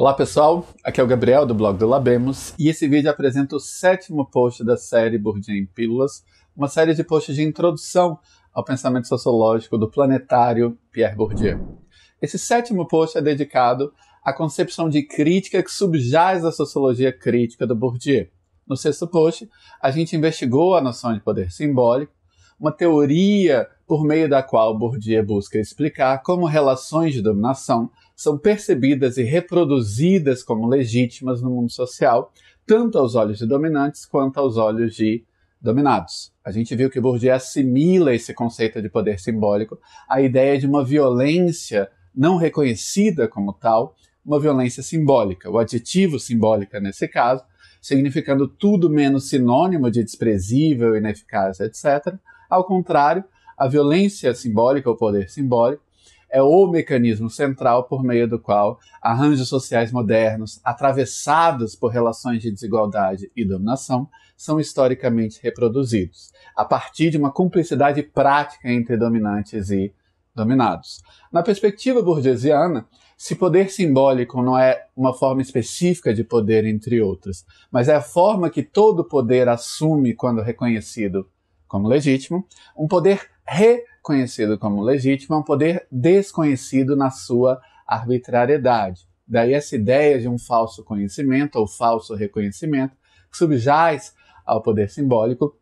Olá pessoal, aqui é o Gabriel do blog do Labemos e esse vídeo apresenta o sétimo post da série Bourdieu em Pílulas, uma série de posts de introdução ao pensamento sociológico do planetário Pierre Bourdieu. Esse sétimo post é dedicado à concepção de crítica que subjaz a sociologia crítica do Bourdieu. No sexto post, a gente investigou a noção de poder simbólico, uma teoria por meio da qual Bourdieu busca explicar como relações de dominação são percebidas e reproduzidas como legítimas no mundo social, tanto aos olhos de dominantes quanto aos olhos de dominados. A gente viu que Bourdieu assimila esse conceito de poder simbólico à ideia de uma violência não reconhecida como tal, uma violência simbólica. O adjetivo simbólica, nesse caso, significando tudo menos sinônimo de desprezível, ineficaz, etc. Ao contrário, a violência simbólica, ou poder simbólico, é o mecanismo central por meio do qual arranjos sociais modernos, atravessados por relações de desigualdade e dominação, são historicamente reproduzidos, a partir de uma cumplicidade prática entre dominantes e dominados. Na perspectiva burguesiana, se poder simbólico não é uma forma específica de poder, entre outras, mas é a forma que todo poder assume quando reconhecido como legítimo, um poder reconhecido como legítimo é um poder desconhecido na sua arbitrariedade. Daí essa ideia de um falso conhecimento ou falso reconhecimento que subjaz ao poder simbólico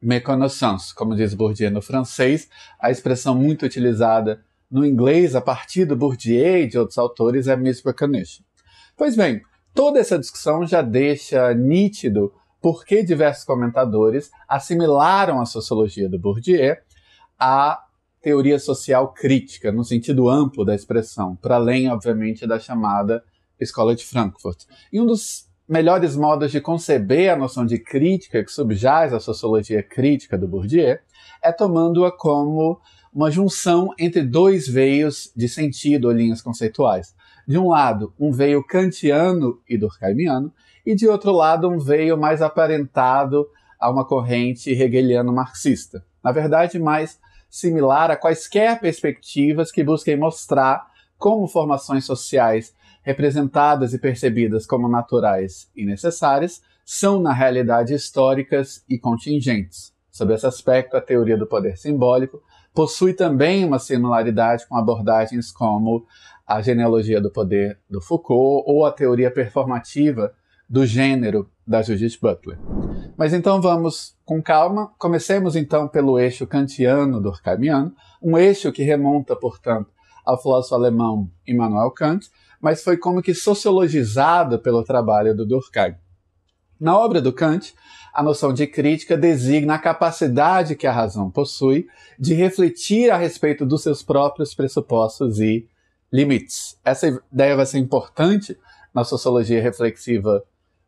méconnaissance, como diz Bourdieu no francês, a expressão muito utilizada no inglês a partir do Bourdieu e de outros autores é misrecognition. Pois bem, toda essa discussão já deixa nítido por que diversos comentadores assimilaram a sociologia do Bourdieu à teoria social crítica, no sentido amplo da expressão, para além, obviamente, da chamada Escola de Frankfurt. E um dos melhores modos de conceber a noção de crítica que subjaz a sociologia crítica do Bourdieu é tomando-a como uma junção entre dois veios de sentido ou linhas conceituais. De um lado, um veio kantiano e durkheimiano, e de outro lado, um veio mais aparentado a uma corrente hegeliano-marxista. Na verdade, mais similar a quaisquer perspectivas que busquem mostrar como formações sociais representadas e percebidas como naturais e necessárias são, na realidade, históricas e contingentes. Sob esse aspecto, a teoria do poder simbólico possui também uma similaridade com abordagens como a genealogia do poder do Foucault ou a teoria performativa do gênero da Judith Butler. Mas então vamos com calma. Comecemos então pelo eixo kantiano durkheimiano, um eixo que remonta, portanto, ao filósofo alemão Immanuel Kant, mas foi como que sociologizado pelo trabalho do Durkheim. Na obra do Kant, a noção de crítica designa a capacidade que a razão possui de refletir a respeito dos seus próprios pressupostos e limites. Essa ideia vai ser importante na sociologia reflexiva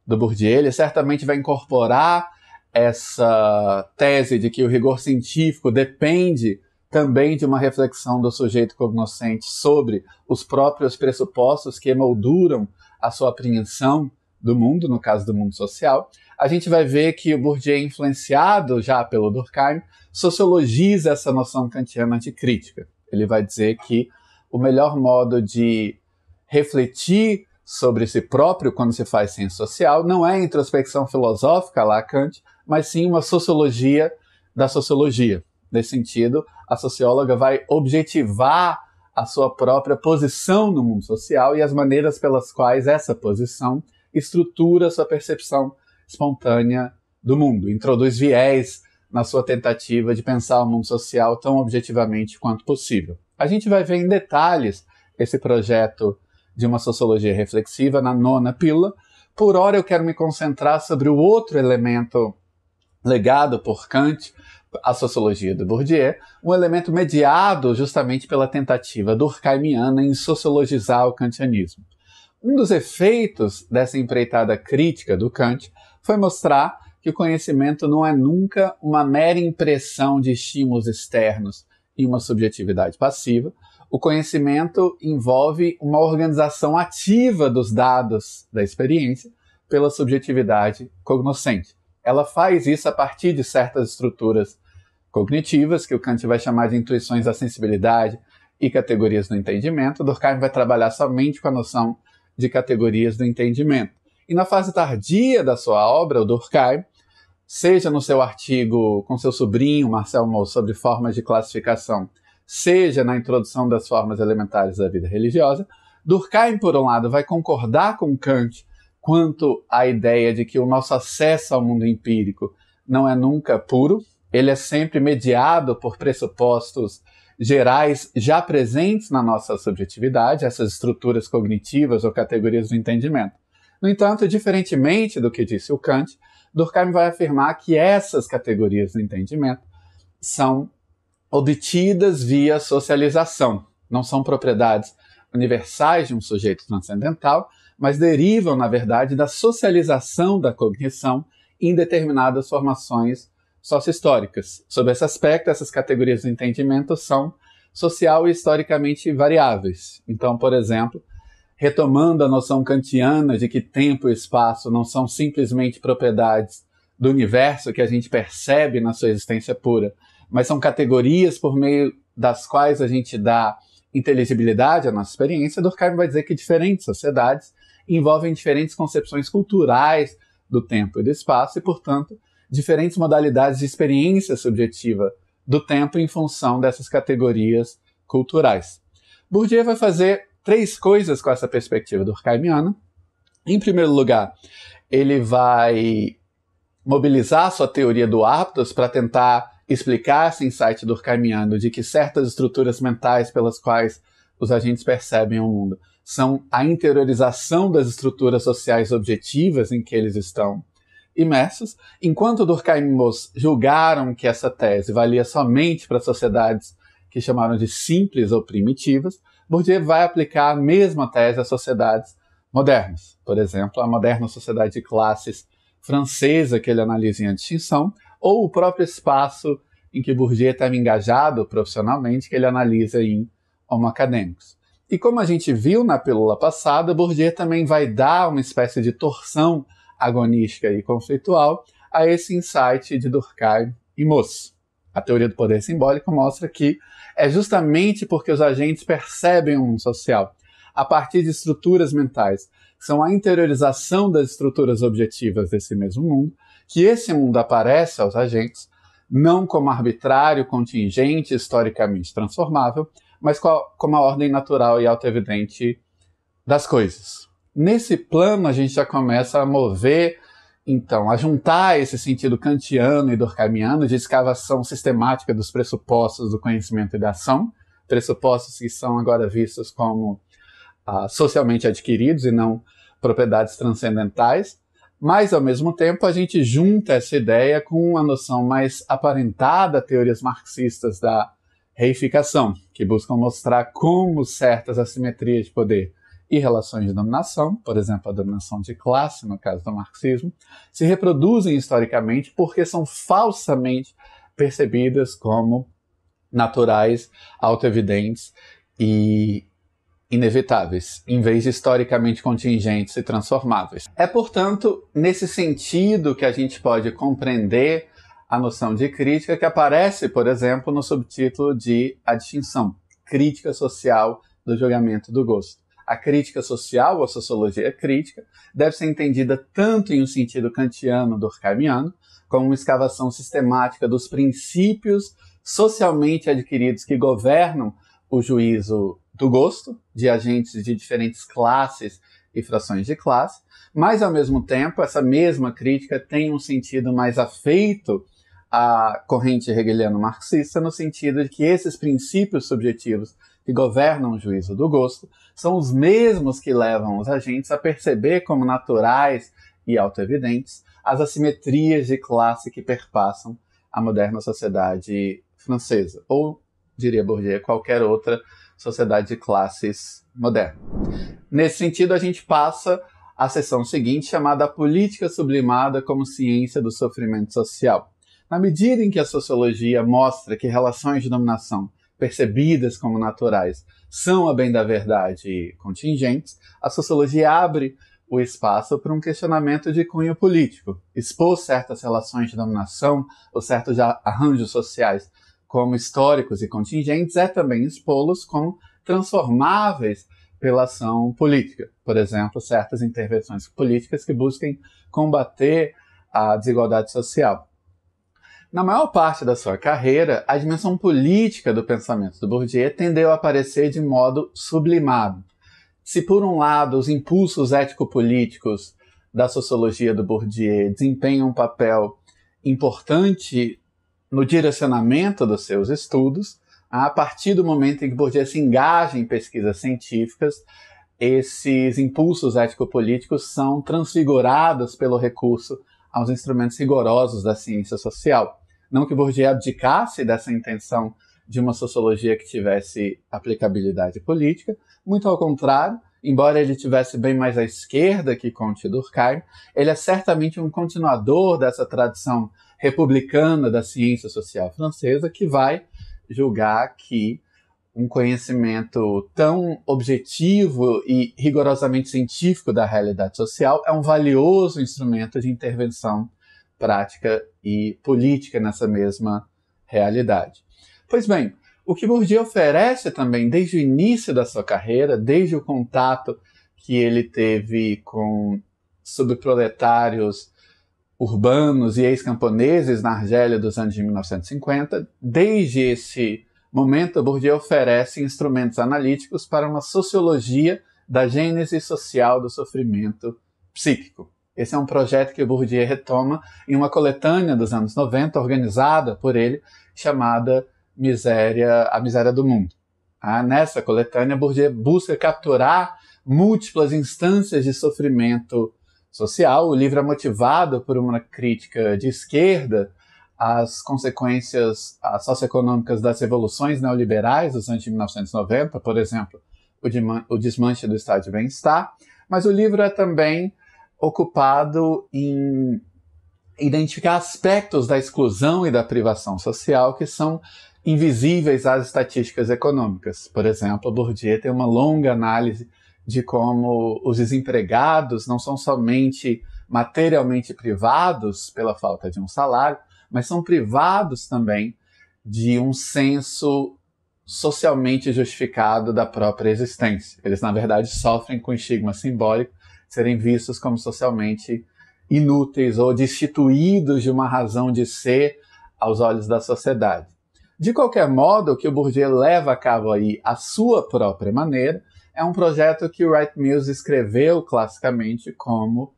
do Bourdieu, ele certamente vai incorporar essa tese de que o rigor científico depende também de uma reflexão do sujeito cognoscente sobre os próprios pressupostos que emolduram a sua apreensão do mundo, no caso do mundo social, a gente vai ver que o Bourdieu, influenciado já pelo Durkheim, sociologiza essa noção kantiana de crítica. Ele vai dizer que o melhor modo de refletir sobre si próprio quando se faz ciência social não é introspecção filosófica lá Kant, mas sim uma sociologia da sociologia. Nesse sentido, a socióloga vai objetivar a sua própria posição no mundo social e as maneiras pelas quais essa posição estrutura sua percepção espontânea do mundo, introduz viés na sua tentativa de pensar o mundo social tão objetivamente quanto possível. A gente vai ver em detalhes esse projeto de uma sociologia reflexiva na nona pílula. Por hora eu quero me concentrar sobre o outro elemento legado por Kant à sociologia do Bourdieu, um elemento mediado justamente pela tentativa durkheimiana em sociologizar o kantianismo. Um dos efeitos dessa empreitada crítica do Kant foi mostrar que o conhecimento não é nunca uma mera impressão de estímulos externos e uma subjetividade passiva, o conhecimento envolve uma organização ativa dos dados da experiência pela subjetividade cognoscente. Ela faz isso a partir de certas estruturas cognitivas, que o Kant vai chamar de intuições da sensibilidade e categorias do entendimento. Durkheim vai trabalhar somente com a noção de categorias do entendimento. E na fase tardia da sua obra, o Durkheim, seja no seu artigo com seu sobrinho Marcel Mauss sobre formas de classificação, seja na introdução das formas elementares da vida religiosa, Durkheim, por um lado, vai concordar com Kant quanto à ideia de que o nosso acesso ao mundo empírico não é nunca puro, ele é sempre mediado por pressupostos gerais já presentes na nossa subjetividade, essas estruturas cognitivas ou categorias do entendimento. No entanto, diferentemente do que disse o Kant, Durkheim vai afirmar que essas categorias do entendimento são obtidas via socialização, não são propriedades universais de um sujeito transcendental, mas derivam, na verdade, da socialização da cognição em determinadas formações sócio-históricas. Sob esse aspecto, essas categorias do entendimento são social e historicamente variáveis. Então, por exemplo, retomando a noção kantiana de que tempo e espaço não são simplesmente propriedades do universo que a gente percebe na sua existência pura, mas são categorias por meio das quais a gente dá inteligibilidade à nossa experiência, Durkheim vai dizer que diferentes sociedades envolvem diferentes concepções culturais do tempo e do espaço e, portanto, diferentes modalidades de experiência subjetiva do tempo em função dessas categorias culturais. Bourdieu vai fazer três coisas com essa perspectiva durkheimiana. Em primeiro lugar, ele vai mobilizar sua teoria do aptos para tentar explicar esse insight durkheimiano de que certas estruturas mentais pelas quais os agentes percebem o mundo são a interiorização das estruturas sociais objetivas em que eles estão imersos, enquanto Durkheim julgaram que essa tese valia somente para sociedades que chamaram de simples ou primitivas, Bourdieu vai aplicar a mesma tese às sociedades modernas. Por exemplo, a moderna sociedade de classes francesa que ele analisa em Distinção, ou o próprio espaço em que Bourdieu estava engajado profissionalmente, que ele analisa em Homo Acadêmicos. E como a gente viu na pílula passada, Bourdieu também vai dar uma espécie de torção agonística e conceitual a esse insight de Durkheim e Moss. A teoria do poder simbólico mostra que é justamente porque os agentes percebem um social a partir de estruturas mentais, são a interiorização das estruturas objetivas desse mesmo mundo, que esse mundo aparece aos agentes não como arbitrário, contingente, historicamente transformável, mas como a ordem natural e autoevidente das coisas. Nesse plano, a gente já começa a mover, então, a juntar esse sentido kantiano e durkheimiano de escavação sistemática dos pressupostos do conhecimento e da ação, pressupostos que são agora vistos como ah, socialmente adquiridos e não propriedades transcendentais, mas ao mesmo tempo a gente junta essa ideia com a noção mais aparentada teorias marxistas da reificação, que buscam mostrar como certas assimetrias de poder e relações de dominação, por exemplo, a dominação de classe, no caso do marxismo, se reproduzem historicamente porque são falsamente percebidas como naturais, autoevidentes e inevitáveis, em vez de historicamente contingentes e transformáveis. É, portanto, nesse sentido que a gente pode compreender a noção de crítica que aparece, por exemplo, no subtítulo de A Distinção, Crítica Social do Julgamento do Gosto. A crítica social, ou sociologia crítica, deve ser entendida tanto em um sentido kantiano durkheimiano, como uma escavação sistemática dos princípios socialmente adquiridos que governam o juízo do gosto de agentes de diferentes classes e frações de classe, mas ao mesmo tempo essa mesma crítica tem um sentido mais afeito a corrente hegeliano-marxista no sentido de que esses princípios subjetivos que governam o juízo do gosto são os mesmos que levam os agentes a perceber como naturais e autoevidentes as assimetrias de classe que perpassam a moderna sociedade francesa, ou, diria Bourdieu, qualquer outra sociedade de classes moderna. Nesse sentido, a gente passa à seção seguinte, chamada Política Sublimada como Ciência do Sofrimento Social. Na medida em que a sociologia mostra que relações de dominação percebidas como naturais são, a bem da verdade, contingentes, a sociologia abre o espaço para um questionamento de cunho político. Expor certas relações de dominação ou certos arranjos sociais como históricos e contingentes é também expô-los como transformáveis pela ação política. Por exemplo, certas intervenções políticas que busquem combater a desigualdade social. Na maior parte da sua carreira, a dimensão política do pensamento do Bourdieu tendeu a aparecer de modo sublimado. Se, por um lado, os impulsos ético-políticos da sociologia do Bourdieu desempenham um papel importante no direcionamento dos seus estudos, a partir do momento em que Bourdieu se engaja em pesquisas científicas, esses impulsos ético-políticos são transfigurados pelo recurso aos instrumentos rigorosos da ciência social. Não que Bourdieu abdicasse dessa intenção de uma sociologia que tivesse aplicabilidade política, muito ao contrário, embora ele tivesse bem mais à esquerda que Comte Durkheim, ele é certamente um continuador dessa tradição republicana da ciência social francesa que vai julgar que um conhecimento tão objetivo e rigorosamente científico da realidade social é um valioso instrumento de intervenção prática e política nessa mesma realidade. Pois bem, o que Bourdieu oferece também desde o início da sua carreira, desde o contato que ele teve com subproletários urbanos e ex-camponeses na Argélia dos anos de 1950. Desde esse momento, Bourdieu oferece instrumentos analíticos para uma sociologia da gênese social do sofrimento psíquico. Esse é um projeto que Bourdieu retoma em uma coletânea dos anos 90, organizada por ele, chamada Miséria, A Miséria do Mundo. Ah, nessa coletânea, Bourdieu busca capturar múltiplas instâncias de sofrimento social. O livro é motivado por uma crítica de esquerda às consequências socioeconômicas das revoluções neoliberais dos anos de 1990, por exemplo, o desmanche do estado de bem-estar, mas o livro é também ocupado em identificar aspectos da exclusão e da privação social que são invisíveis às estatísticas econômicas. Por exemplo, Bourdieu tem uma longa análise de como os desempregados não são somente materialmente privados pela falta de um salário, mas são privados também de um senso socialmente justificado da própria existência. Eles, na verdade, sofrem com estigma simbólico de serem vistos como socialmente inúteis ou destituídos de uma razão de ser aos olhos da sociedade. De qualquer modo, o que o Bourdieu leva a cabo aí à sua própria maneira é um projeto que o Wright Mills escreveu classicamente como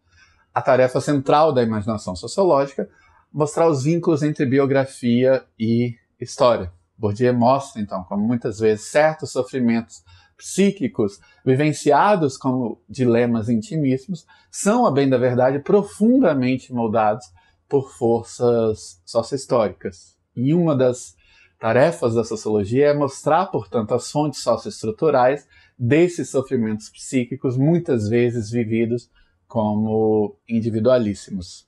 a tarefa central da imaginação sociológica, mostrar os vínculos entre biografia e história. Bourdieu mostra, então, como muitas vezes certos sofrimentos psíquicos vivenciados como dilemas intimíssimos são, a bem da verdade, profundamente moldados por forças sociohistóricas. E uma das tarefas da sociologia é mostrar, portanto, as fontes socioestruturais desses sofrimentos psíquicos, muitas vezes vividos como individualíssimos.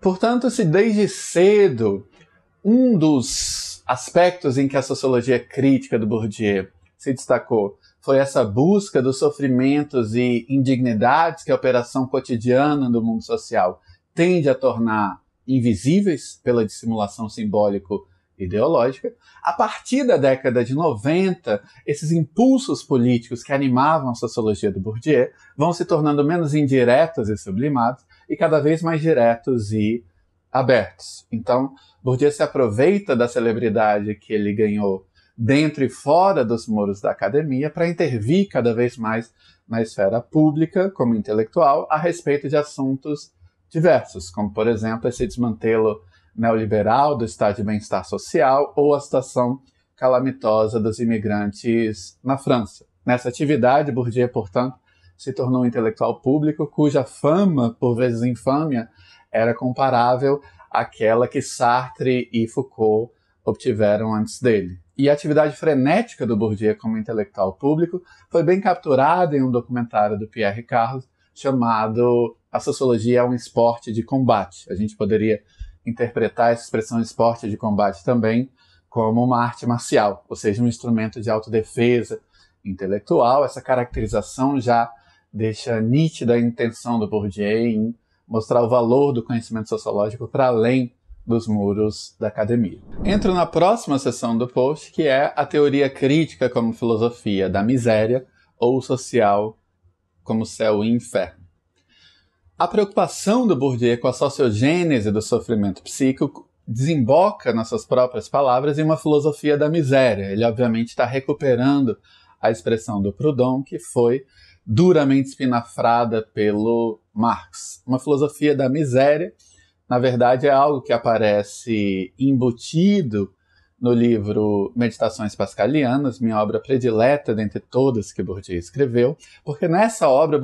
Portanto, se desde cedo um dos aspectos em que a sociologia crítica do Bourdieu se destacou foi essa busca dos sofrimentos e indignidades que a operação cotidiana do mundo social tende a tornar invisíveis pela dissimulação simbólico ideológica. A partir da década de 90, esses impulsos políticos que animavam a sociologia do Bourdieu vão se tornando menos indiretos e sublimados e cada vez mais diretos e abertos. Então, Bourdieu se aproveita da celebridade que ele ganhou dentro e fora dos muros da academia para intervir cada vez mais na esfera pública, como intelectual, a respeito de assuntos diversos, como, por exemplo, esse desmantelo neoliberal do estado de bem-estar social ou a situação calamitosa dos imigrantes na França. Nessa atividade, Bourdieu, portanto, se tornou um intelectual público cuja fama, por vezes infâmia, era comparável àquela que Sartre e Foucault obtiveram antes dele. E a atividade frenética do Bourdieu como intelectual público foi bem capturada em um documentário do Pierre Carlos chamado A Sociologia é um Esporte de Combate. A gente poderia interpretar essa expressão esporte de combate também como uma arte marcial, ou seja, um instrumento de autodefesa intelectual. Essa caracterização já deixa nítida a intenção do Bourdieu em mostrar o valor do conhecimento sociológico para além dos muros da academia. Entro na próxima seção do post, que é a teoria crítica como filosofia da miséria ou social como céu e inferno. A preocupação do Bourdieu com a sociogênese do sofrimento psíquico desemboca, nas suas próprias palavras, em uma filosofia da miséria. Ele, obviamente, está recuperando a expressão do Proudhon, que foi duramente espinafrada pelo Marx. Uma filosofia da miséria, na verdade, é algo que aparece embutido no livro Meditações Pascalianas, minha obra predileta dentre todas que Bourdieu escreveu, porque nessa obra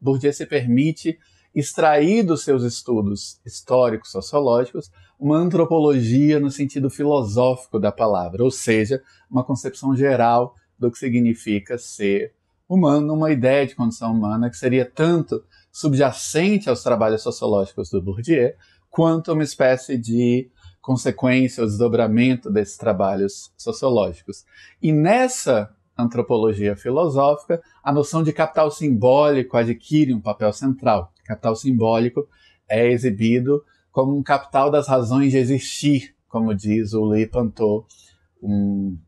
Bourdieu se permite extrair dos seus estudos históricos sociológicos uma antropologia no sentido filosófico da palavra, ou seja, uma concepção geral do que significa ser humano, uma ideia de condição humana que seria tanto subjacente aos trabalhos sociológicos do Bourdieu, quanto uma espécie de consequência ou desdobramento desses trabalhos sociológicos. E nessa antropologia filosófica, a noção de capital simbólico adquire um papel central. Capital simbólico é exibido como um capital das razões de existir, como diz o Lee Pantot, um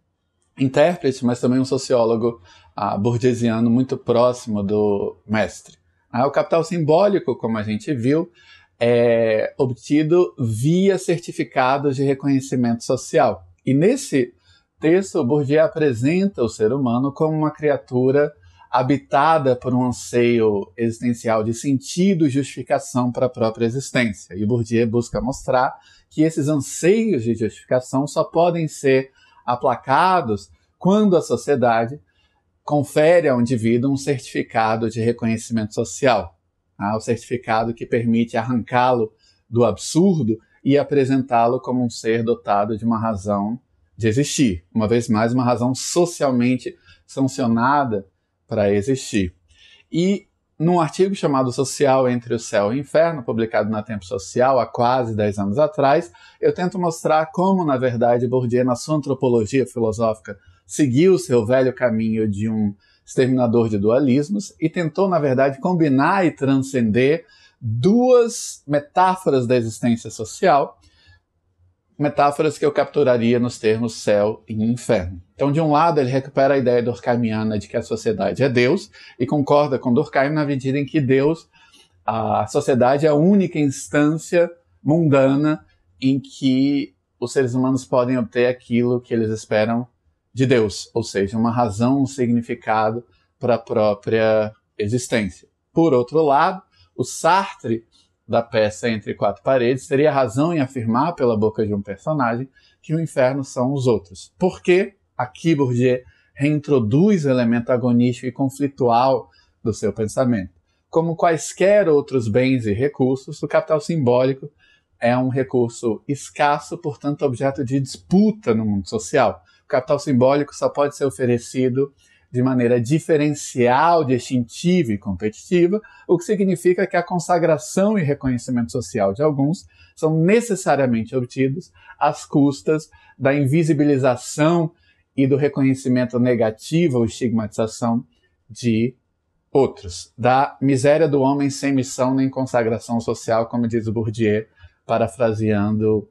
intérprete, mas também um sociólogo uh, burgesiano muito próximo do mestre. Uh, o capital simbólico, como a gente viu, é obtido via certificados de reconhecimento social. E nesse texto, Bourdieu apresenta o ser humano como uma criatura habitada por um anseio existencial de sentido e justificação para a própria existência. E Bourdieu busca mostrar que esses anseios de justificação só podem ser aplacados quando a sociedade confere ao indivíduo um certificado de reconhecimento social ah, o certificado que permite arrancá-lo do absurdo e apresentá-lo como um ser dotado de uma razão de existir. Uma vez mais, uma razão socialmente sancionada para existir. E num artigo chamado Social entre o Céu e o Inferno, publicado na Tempo Social há quase 10 anos atrás, eu tento mostrar como, na verdade, Bourdieu, na sua antropologia filosófica, seguiu seu velho caminho de um exterminador de dualismos, e tentou, na verdade, combinar e transcender duas metáforas da existência social, metáforas que eu capturaria nos termos céu e inferno. Então, de um lado, ele recupera a ideia durkheimiana de que a sociedade é Deus e concorda com Durkheim na medida em que Deus, a sociedade é a única instância mundana em que os seres humanos podem obter aquilo que eles esperam de Deus, ou seja, uma razão, um significado para a própria existência. Por outro lado, o Sartre da peça Entre Quatro Paredes teria razão em afirmar pela boca de um personagem que o inferno são os outros. Porque aqui Bourdieu reintroduz o elemento agonístico e conflitual do seu pensamento. Como quaisquer outros bens e recursos, o capital simbólico é um recurso escasso, portanto, objeto de disputa no mundo social. O capital simbólico só pode ser oferecido de maneira diferencial, distintiva e competitiva, o que significa que a consagração e reconhecimento social de alguns são necessariamente obtidos às custas da invisibilização e do reconhecimento negativo ou estigmatização de outros, da miséria do homem sem missão nem consagração social, como diz Bourdieu, parafraseando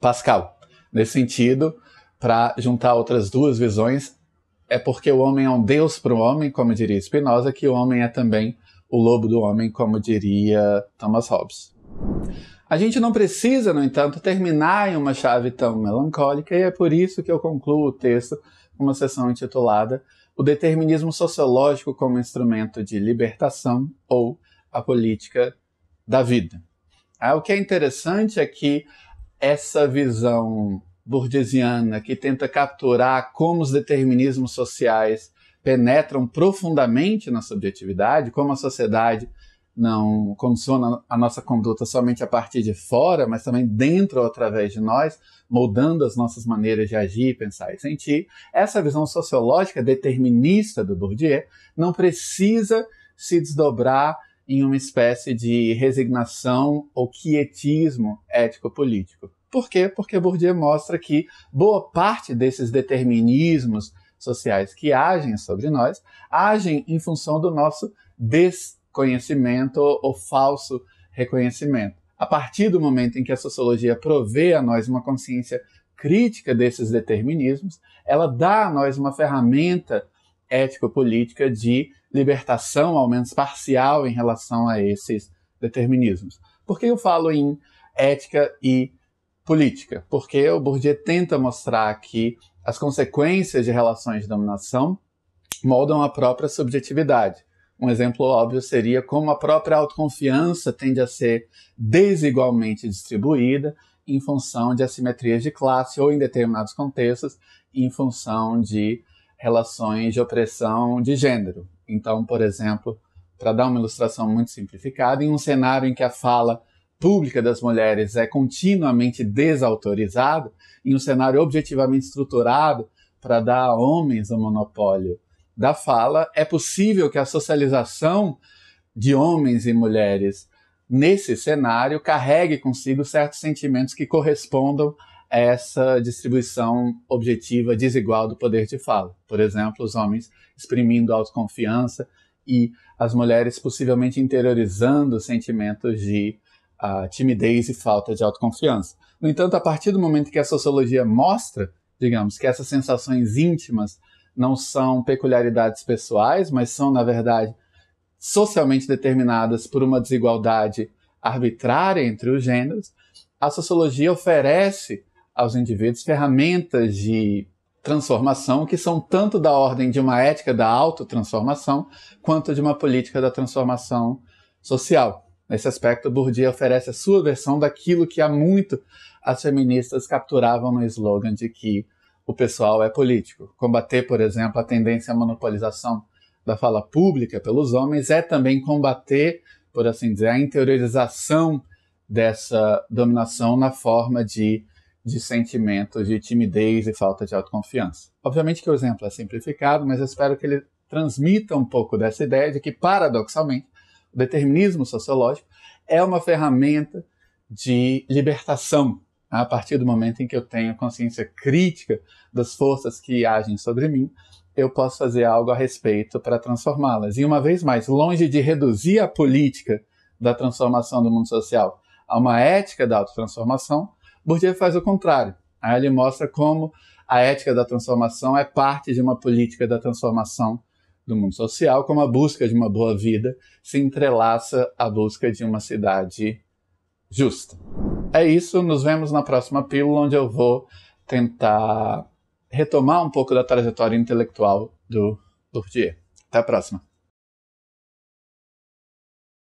Pascal. Nesse sentido, para juntar outras duas visões, é porque o homem é um Deus para o homem, como diria Spinoza, que o homem é também o lobo do homem, como diria Thomas Hobbes. A gente não precisa, no entanto, terminar em uma chave tão melancólica, e é por isso que eu concluo o texto com uma sessão intitulada O Determinismo Sociológico como Instrumento de Libertação ou a Política da Vida. Ah, o que é interessante é que essa visão burguesiana que tenta capturar como os determinismos sociais penetram profundamente na subjetividade, como a sociedade não condiciona a nossa conduta somente a partir de fora, mas também dentro ou através de nós, moldando as nossas maneiras de agir, pensar e sentir. Essa visão sociológica determinista do Bourdieu não precisa se desdobrar em uma espécie de resignação ou quietismo ético-político. Por quê? Porque Bourdieu mostra que boa parte desses determinismos sociais que agem sobre nós agem em função do nosso desconhecimento ou falso reconhecimento. A partir do momento em que a sociologia provê a nós uma consciência crítica desses determinismos, ela dá a nós uma ferramenta ético-política de libertação, ao menos parcial, em relação a esses determinismos. Por que eu falo em ética e política? Porque o Bourdieu tenta mostrar que as consequências de relações de dominação moldam a própria subjetividade. Um exemplo óbvio seria como a própria autoconfiança tende a ser desigualmente distribuída em função de assimetrias de classe ou, em determinados contextos, em função de relações de opressão de gênero. Então, por exemplo, para dar uma ilustração muito simplificada, em um cenário em que a fala pública das mulheres é continuamente desautorizada, em um cenário objetivamente estruturado para dar a homens o monopólio da fala, é possível que a socialização de homens e mulheres nesse cenário carregue consigo certos sentimentos que correspondam a essa distribuição objetiva desigual do poder de fala. Por exemplo, os homens exprimindo autoconfiança e as mulheres possivelmente interiorizando sentimentos de uh, timidez e falta de autoconfiança. No entanto, a partir do momento que a sociologia mostra, digamos, que essas sensações íntimas não são peculiaridades pessoais, mas são, na verdade, socialmente determinadas por uma desigualdade arbitrária entre os gêneros, a sociologia oferece aos indivíduos ferramentas de transformação que são tanto da ordem de uma ética da autotransformação quanto de uma política da transformação social. Nesse aspecto, Bourdieu oferece a sua versão daquilo que há muito as feministas capturavam no slogan de que o pessoal é político. Combater, por exemplo, a tendência à monopolização da fala pública pelos homens é também combater, por assim dizer, a interiorização dessa dominação na forma de, de sentimentos de timidez e falta de autoconfiança. Obviamente que o exemplo é simplificado, mas eu espero que ele transmita um pouco dessa ideia de que, paradoxalmente, o determinismo sociológico é uma ferramenta de libertação a partir do momento em que eu tenho consciência crítica das forças que agem sobre mim eu posso fazer algo a respeito para transformá-las. E uma vez mais, longe de reduzir a política da transformação do mundo social a uma ética da autotransformação, Bourdieu faz o contrário. Aí ele mostra como a ética da transformação é parte de uma política da transformação do mundo social, como a busca de uma boa vida se entrelaça à busca de uma cidade justa. É isso, nos vemos na próxima pílula, onde eu vou tentar retomar um pouco da trajetória intelectual do Bourdieu. Até a próxima.